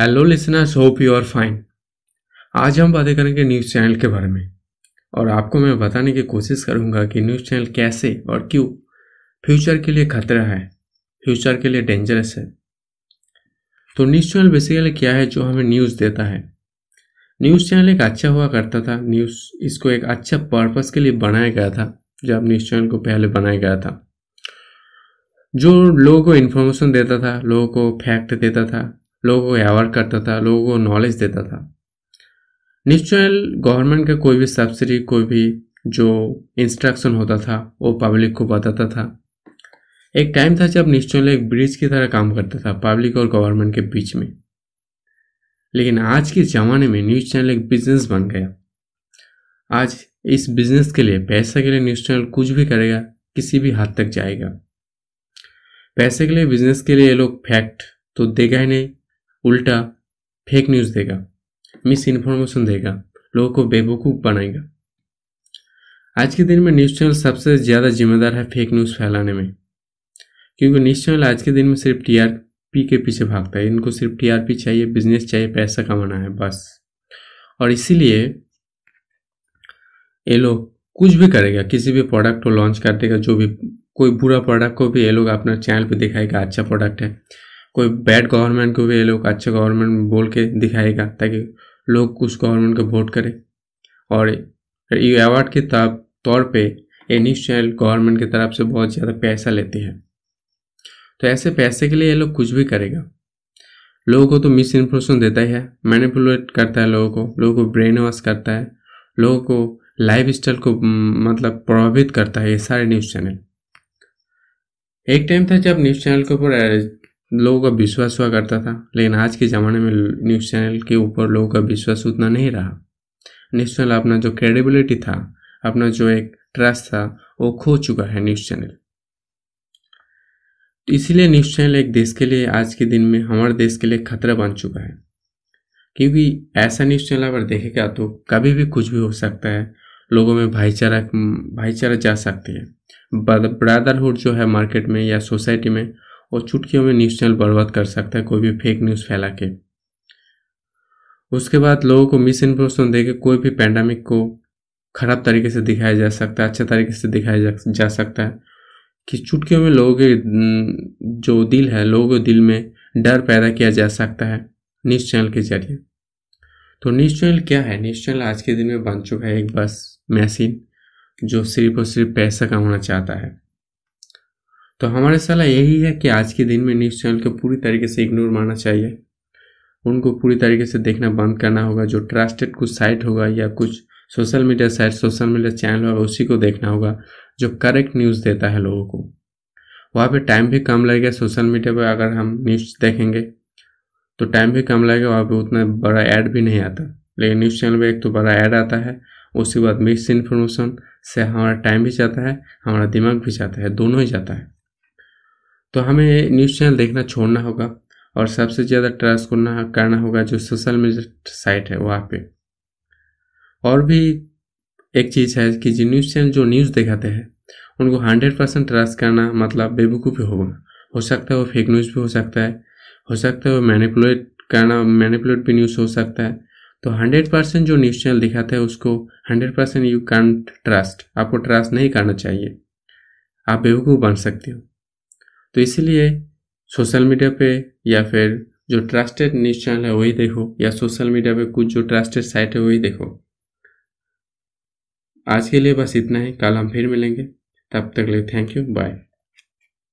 Hello listeners hope you are fine आज हम बातें करेंगे न्यूज़ चैनल के बारे में। और आपको मैं बताने की कोशिश करूँगा कि न्यूज़ चैनल कैसे और क्यों फ्यूचर के लिए खतरा है फ्यूचर के लिए डेंजरस है। तो न्यूज़ चैनल बेसिकली क्या है जो हमें न्यूज़ देता है? न्यूज़ चैनल एक अच्छा हुआ करता था। न्यूज़ इसको एक अच्छा पर्पज़ के लिए बनाया गया था जब न्यूज़ चैनल को पहले बनाया गया था। जो लोगों को इन्फॉर्मेशन देता था, लोगों को फैक्ट देता था लोगों को अवेयर करता था, लोगों को नॉलेज देता था। चैनल गवर्नमेंट का कोई भी सब्सिडी कोई भी जो इंस्ट्रक्शन होता था, वो पब्लिक को बताता था। एक टाइम था जब चैनल एक ब्रिज की तरह काम करता था पब्लिक और गवर्नमेंट के बीच में। लेकिन आज के ज़माने में न्यूज़ चैनल एक बिज़नेस बन गया। आज इस बिज़नेस के लिए पैसा के लिए न्यूज़ चैनल कुछ भी करेगा, किसी भी हद तक जाएगा। पैसे के लिए बिज़नेस के लिए ये लोग फैक्ट तो देगा ही नहीं उल्टा फेक न्यूज़ देगा मिस इन्फॉर्मेशन देगा, लोगों को बेवकूफ़ बनाएगा। आज के दिन में न्यूज़ चैनल सबसे ज़्यादा जिम्मेदार है फेक न्यूज़ फैलाने में, क्योंकि न्यूज़ चैनल आज के दिन में सिर्फ़ टीआरपी के पीछे भागता है। इनको सिर्फ़ टीआरपी चाहिए बिज़नेस चाहिए, पैसा कमाना है, बस। और इसीलिए ये लोग कुछ भी करेगा, किसी भी प्रोडक्ट को लॉन्च कर देगा, जो भी, कोई बुरा प्रोडक्ट को भी ये लोग अपना चैनल पे दिखाएगा अच्छा प्रोडक्ट है। कोई बैड गवर्नमेंट को भी ये लोग अच्छा गवर्नमेंट बोल के दिखाएगा ताकि लोग उस गवर्नमेंट को वोट करें। और ये अवार्ड के तौर पे ये न्यूज़ चैनल गवर्नमेंट की तरफ़ से बहुत ज़्यादा पैसा लेते हैं। तो ऐसे पैसे के लिए ये लोग कुछ भी करेगा। लोगों को तो मिस इन्फॉर्मेशन देता ही है मैनिपुलेट करता है लोगों को लोगों को ब्रेन वॉश करता है, लोगों को लाइफ स्टाइल को मतलब प्रभावित करता है ये सारे न्यूज़ चैनल एक टाइम था जब न्यूज़ चैनल के ऊपर लोगों का विश्वास हुआ करता था, लेकिन आज के ज़माने में न्यूज़ चैनल के ऊपर लोगों का विश्वास उतना नहीं रहा। न्यूज़ चैनल अपना जो क्रेडिबिलिटी था, अपना जो एक ट्रस्ट था, वो खो चुका है न्यूज़ चैनल। इसीलिए न्यूज़ चैनल एक देश के लिए, आज के दिन में हमारे देश के लिए खतरा बन चुका है। क्योंकि ऐसा न्यूज़ चैनल अगर देखेगा तो कभी भी कुछ भी हो सकता है। लोगों में भाईचारा भाईचारा जा सकती है। ब्रदरहुड जो है मार्केट में या सोसाइटी में और चुटकियों में न्यूज़ चैनल बर्बाद कर सकता है कोई भी फेक न्यूज़ फैला के। उसके बाद लोगों को मिस इन्फॉर्मेशन दे के कोई भी पैंडमिक को खराब तरीके से दिखाया जा सकता है अच्छे तरीके से दिखाया जा, जा सकता है कि चुटकियों में लोगों के जो दिल है लोगों के दिल में डर पैदा किया जा सकता है न्यूज़ चैनल के ज़रिए। तो न्यूज़ चैनल क्या है? न्यूज़ चैनल आज के दिन में बन चुका है एक बस मशीन जो सिर्फ़ और सिर्फ़ पैसा कमाना चाहता है। तो हमारे सलाह यही है कि आज के दिन में न्यूज़ चैनल को पूरी तरीके से इग्नोर मारना चाहिए। उनको पूरी तरीके से देखना बंद करना होगा, जो ट्रस्टेड कुछ साइट होगा या कुछ social media site social media channel होगा, उसी को देखना होगा, जो करेक्ट न्यूज़ देता है लोगों को। वहाँ पे टाइम भी कम लगेगा सोशल मीडिया पर अगर हम न्यूज़ देखेंगे तो टाइम भी कम लगेगा, वहाँ पे उतना बड़ा ऐड भी नहीं आता। लेकिन न्यूज़ चैनल पर एक तो बड़ा ऐड आता है, उसके बाद मिस इन्फॉर्मेशन से हमारा टाइम भी जाता है, हमारा दिमाग भी जाता है, दोनों ही जाता है। तो हमें न्यूज़ चैनल देखना छोड़ना होगा और सबसे ज़्यादा ट्रस्ट करना करना होगा जो सोशल मीडिया साइट है वहाँ पे। और भी एक चीज़ है कि जो न्यूज़ चैनल जो न्यूज़ दिखाते हैं, उनको हंड्रेड परसेंट ट्रस्ट करना मतलब बेवकूफ़ी होगा। हो सकता है वो फेक न्यूज़ भी हो सकता है, हो सकता है वो मैनिपुलेट करना मैनिपुलेट भी न्यूज़ हो सकता है। तो हंड्रेड परसेंट जो न्यूज़ चैनल दिखाते हैं उसको hundred percent you can't trust. आपको ट्रस्ट नहीं करना चाहिए। आप बेवकूफ़ बन सकते हो। तो इसलिए सोशल मीडिया पे या फिर जो ट्रस्टेड न्यूज़ चैनल है, वही देखो। या सोशल मीडिया पे कुछ जो ट्रस्टेड साइट है, वही देखो। आज के लिए बस इतना ही। कल हम फिर मिलेंगे। तब तक लिए थैंक यू बाय